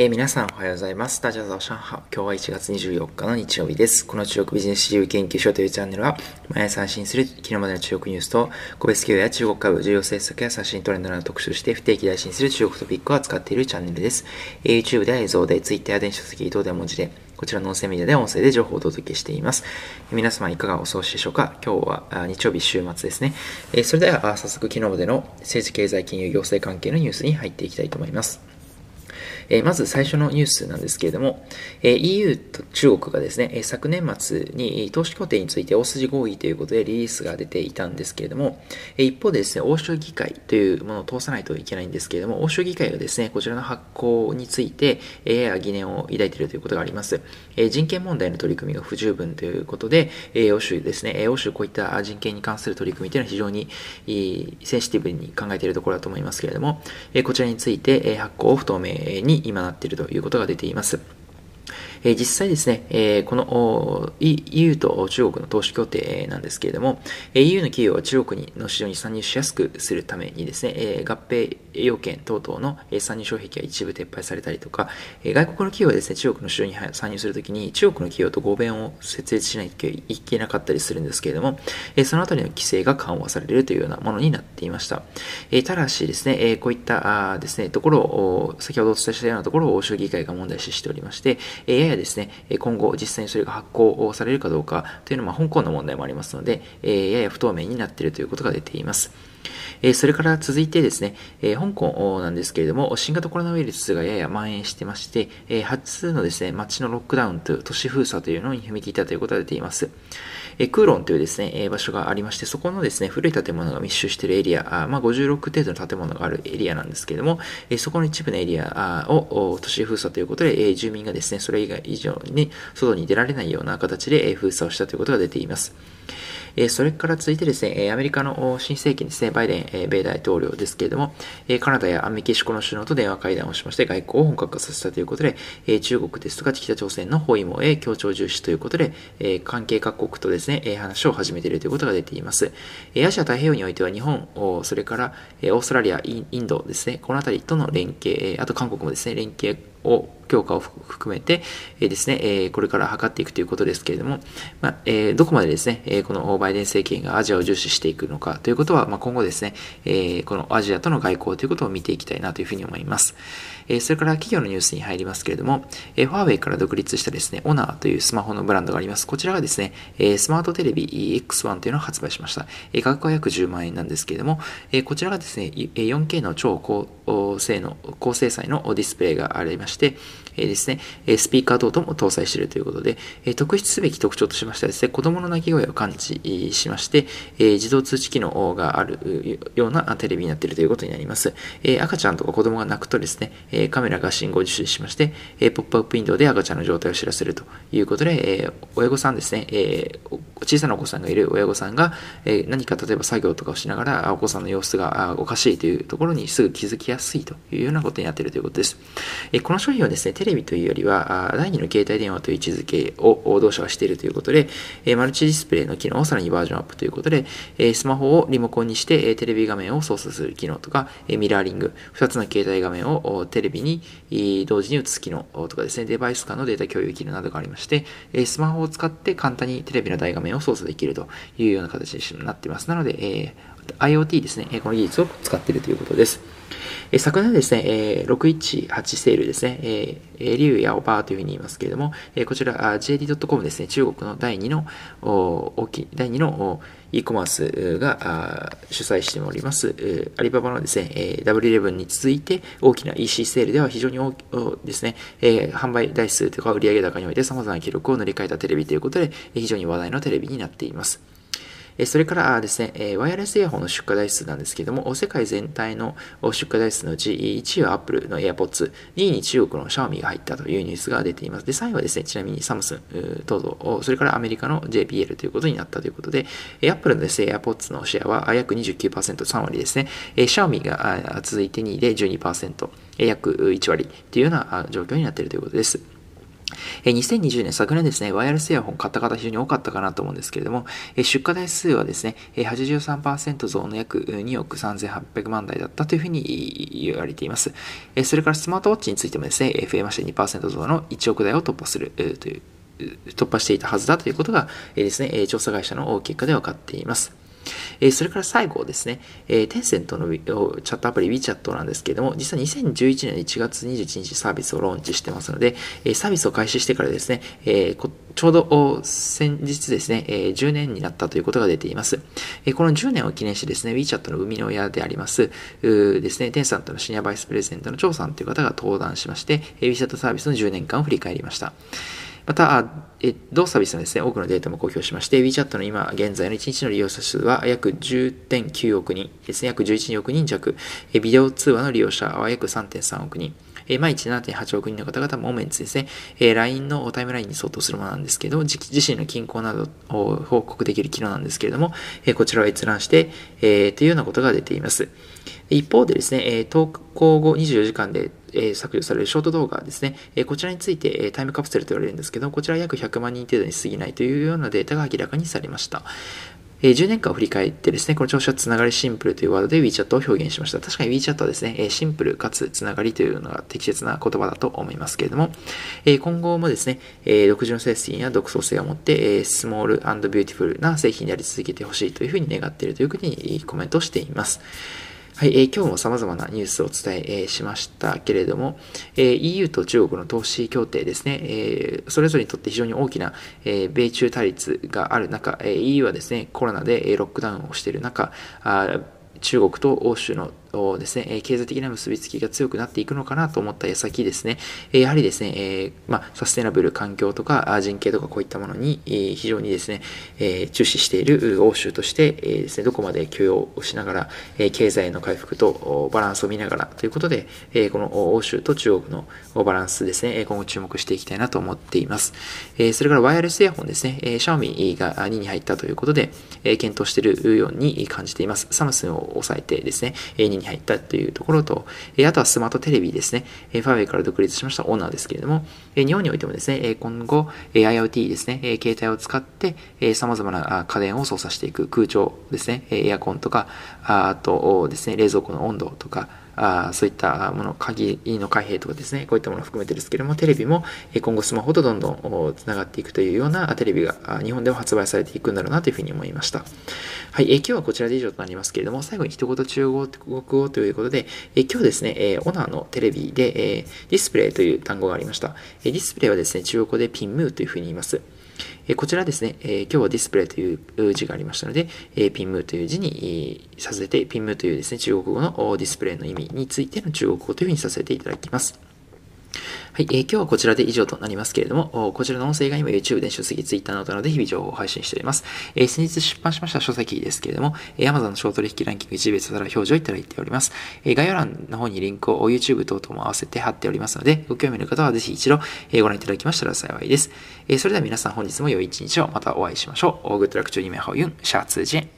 えー、皆さんおはようございます。大家早上好。今日は1月24日の日曜日です。この中国ビジネス自由研究所というチャンネルは、毎朝配信する昨日までの中国ニュースと、個別企業や中国株、重要政策や写真トレンドなどを特集して不定期で配信する中国トピックを扱っているチャンネルです。えー、YouTube では映像で、Twitter や電子書籍等では文字で、こちらの音声メディアで音声で情報をお届けしています。皆様いかがお過ごしでしょうか？今日は日曜日週末ですね。え、それでは早速昨日までの政治経済金融行政関係のニュースに入っていきたいと思います。えまず最初のニュースなんですけれども、え EU と中国がですね、昨年末に投資協定について大筋合意ということでリリースが出ていたんですけれども、え一方でですね、欧州議会というものを通さないといけないんですけれども、欧州議会がですね、こちらの発行について、えやや疑念を抱いているということがあります。え人権問題の取り組みが不十分ということで、え欧州ですね、え欧州こういった人権に関する取り組みというのは非常にセンシティブに考えているところだと思いますけれども、えこちらについて、え発行を不透明に今なっているということが出ています。え実際ですね、えこの EU と中国の投資協定なんですけれども、EU の企業は中国の市場に参入しやすくするためにですね、え合併要件等々の参入障壁が一部撤廃されたりとか、え外国の企業はですね、中国の市場に参入するときに中国の企業と合弁を設立しないといけなかったりするんですけれども、えそのあたりの規制が緩和されるというようなものになっていました。えただしですね、えこういったですね、ところを、先ほどお伝えしたようなところを欧州議会が問題視しておりまして、ややですね、今後実際にそれが発行されるかどうかというのは、香港の問題もありますので、やや不透明になっているということが出ています。それから続いてですね、香港なんですけれども、新型コロナウイルスがやや蔓延してまして、初のですね、街のロックダウンと都市封鎖というのに踏み切ったということが出ています。えクーロンというですね、え場所がありまして、そこのですね、古い建物が密集しているエリア、あまあ、56程度の建物があるエリアなんですけれども、えそこの一部のエリアを都市封鎖ということで、え住民がですね、それ以外以上に外に出られないような形で、え封鎖をしたということが出ています。えそれから続いてですね、アメリカの新政権ですね、バイデン、え米大統領ですけれども、えカナダやメキシコの首脳と電話会談をしまして外交を本格化させたということで、え中国ですとか北朝鮮の包囲網へ協調重視ということで、え関係各国とですね、え話を始めているということが出ています。えアジア太平洋においては日本、それからオーストラリア、インドですね、この辺りとの連携、あと韓国もですね、連携を強化を含めて、えー、ですね、えー、これから図っていくということですけれども、まあ、えー、どこまでですね、えこのバイデン政権がアジアを重視していくのかということは、まあ、今後ですね、えこのアジアとの外交ということを見ていきたいなというふうに思います。えそれから企業のニュースに入りますけれども、えファーウェイから独立したですね、オナーというスマホのブランドがあります。こちらがですね、えスマートテレビ X1 というのを発売しました。え価格は約10万円なんですけれども、えこちらがですね、4K の超高性能、高精細のディスプレイがありまして、えですね、えスピーカー等々も搭載しているということで、え特筆すべき特徴としましてはですね、子供の泣き声を感知しまして、え自動通知機能があるようなテレビになっているということになります。え赤ちゃんとか子供が泣くとですね、えカメラが信号受信しまして、えポップアップウィンドウで赤ちゃんの状態を知らせるということで、え親御さんですね、え小さなお子さんがいる親御さんが、え何か例えば作業とかをしながら、お子さんの様子がおかしいというところにすぐ気づきやすいというようなことになっているということです。えこの商品はですね、レビというよりは、第2の携帯電話という位置づけを同社はしているということで、マルチディスプレイの機能をさらにバージョンアップということで、スマホをリモコンにしてテレビ画面を操作する機能とか、ミラーリング、2つの携帯画面をテレビに同時に映す機能とかですね、デバイス間のデータ共有機能などがありまして、スマホを使って簡単にテレビの大画面を操作できるというような形になっています。なので、IoT ですね、この技術を使っているということです。え昨年ですね、え618セールですね、えー、リュウやオパーというふうに言いますけれども、えこちら JD.com ですね、中国の第2の大きい、第2の e コマースが主催しております、アリババのですね、W11 に続いて大きな EC セールでは非常に大ですね、販売台数とか売上高において様々な記録を塗り替えたテレビということで、非常に話題のテレビになっています。それからですね、ワイヤレスイヤホンの出荷台数なんですけども、世界全体の出荷台数のうち1位は Apple の AirPods、2位に中国の Xiaomi が入ったというニュースが出ています。で、3位はですね、ちなみにサムスン等々、それからアメリカの JPL ということになったということで、Apple のですね、AirPods のシェアは約29%、3割ですね。Xiaomi が続いて2位で12%、約1割というような状況になっているということです。え2020年、昨年ですね、ワイヤレスイヤホン買った方非常に多かったかなと思うんですけれども、え出荷台数はですね、83%増の約2億3800万台だったというふうに言われています。えそれからスマートウォッチについてもですね、増えまして2%増の1億台を突破するという、突破していたはずだということが、ですね、調査会社の結果で分かっています。えそれから最後ですね、えー、テンセントのチャットアプリ WeChat なんですけれども、実は2011年1月21日サービスをローンチしてますので、えサービスを開始してからですね、えちょうど先日ですね、え10年になったということが出ています。えこの10年を記念してですね、WeChat の生みの親であります、ですね、テンセントのシニアバイスプレゼントの張さんという方が登壇しまして、WeChat サービスの10年間を振り返りました。また、同サービスのですね、多くのデータも公表しまして、WeChat の今現在の1日の利用者数は約10.9億人ですね、約11億人弱、ビデオ通話の利用者は約3.3億人、え毎日7.8億人の方々もメンツですね、え LINE のタイムラインに相当するものなんですけど、自身の近況などを報告できる機能なんですけれども、えこちらを閲覧して、えというようなことが出ています。一方でですね、投稿後24時間で削除されるショート動画ですね、こちらについて、タイムカプセルと言われるんですけど、こちら約100万人程度に過ぎないというようなデータが明らかにされました。え10年間を振り返ってですね、この調子はつながりシンプルというワードで WeChat を表現しました。確かに WeChat はですね、えシンプルかつつながりというのが適切な言葉だと思いますけれども、え今後もですね、え独自の精神や独創性を持って、え small beautiful な製品であり続けてほしいというふうに願っているというふうにコメントしています。はい、えー、今日も様々なニュースをお伝え、しましたけれども、えー、EU と中国の投資協定ですね、えー、それぞれにとって非常に大きな、えー、米中対立がある中、えー、EU はですね、コロナでロックダウンをしている中、あ中国と欧州のですね、経済的な結びつきが強くなっていくのかなと思った矢先ですね、やはりですね、えまあ、サステナブル環境とか人権とかこういったものに非常にですね、え注視している欧州としてですね、どこまで許容をしながら、経済の回復とバランスを見ながらということで、この欧州と中国のバランスですね、今後注目していきたいなと思っています。それからワイヤレスイヤホンですね、シャオミが2に入ったということで、検討しているように感じています。サムスンを抑えてですね、2に入ったというところと、えあとはスマートテレビですね、えファーウェイから独立しましたオーナーですけれども、え日本においてもですね、え今後、え IoT ですね、え携帯を使ってえ様々な家電を操作していく空調ですね、エアコンとか、あとですね、冷蔵庫の温度とか、あそういったもの、鍵の開閉とかですね、こういったものを含めてですけれども、テレビも今後スマホとどんどんつながっていくというようなテレビが日本でも発売されていくんだろうなというふうに思いました。はい、え今日はこちらで以上となりますけれども、最後に一言中国語ということで、え今日ですね、えオナーのテレビで、えディスプレイという単語がありました。えディスプレイはですね、中国語でピンムーというふうに言います。えこちらですね、え今日はディスプレイという字がありましたので、えピンムーという字にさせて、ピンムーというですね、中国語のディスプレイの意味についての中国語というふうにさせていただきます。はい、えー、今日はこちらで以上となりますけれども、こちらの音声以外にも YouTube 電子書籍、Twitter などなどで日々情報を配信しております。えー、先日出版しました書籍ですけれども、えー、Amazon の小取引ランキング1別皿表示をいただいております。えー、概要欄の方にリンクを YouTube 等々も合わせて貼っておりますので、ご興味の方はぜひ一度、えー、ご覧いただきましたら幸いです。えー、それでは皆さん本日も良い一日をまたお会いしましょう。Good luck to you, シャツジェン。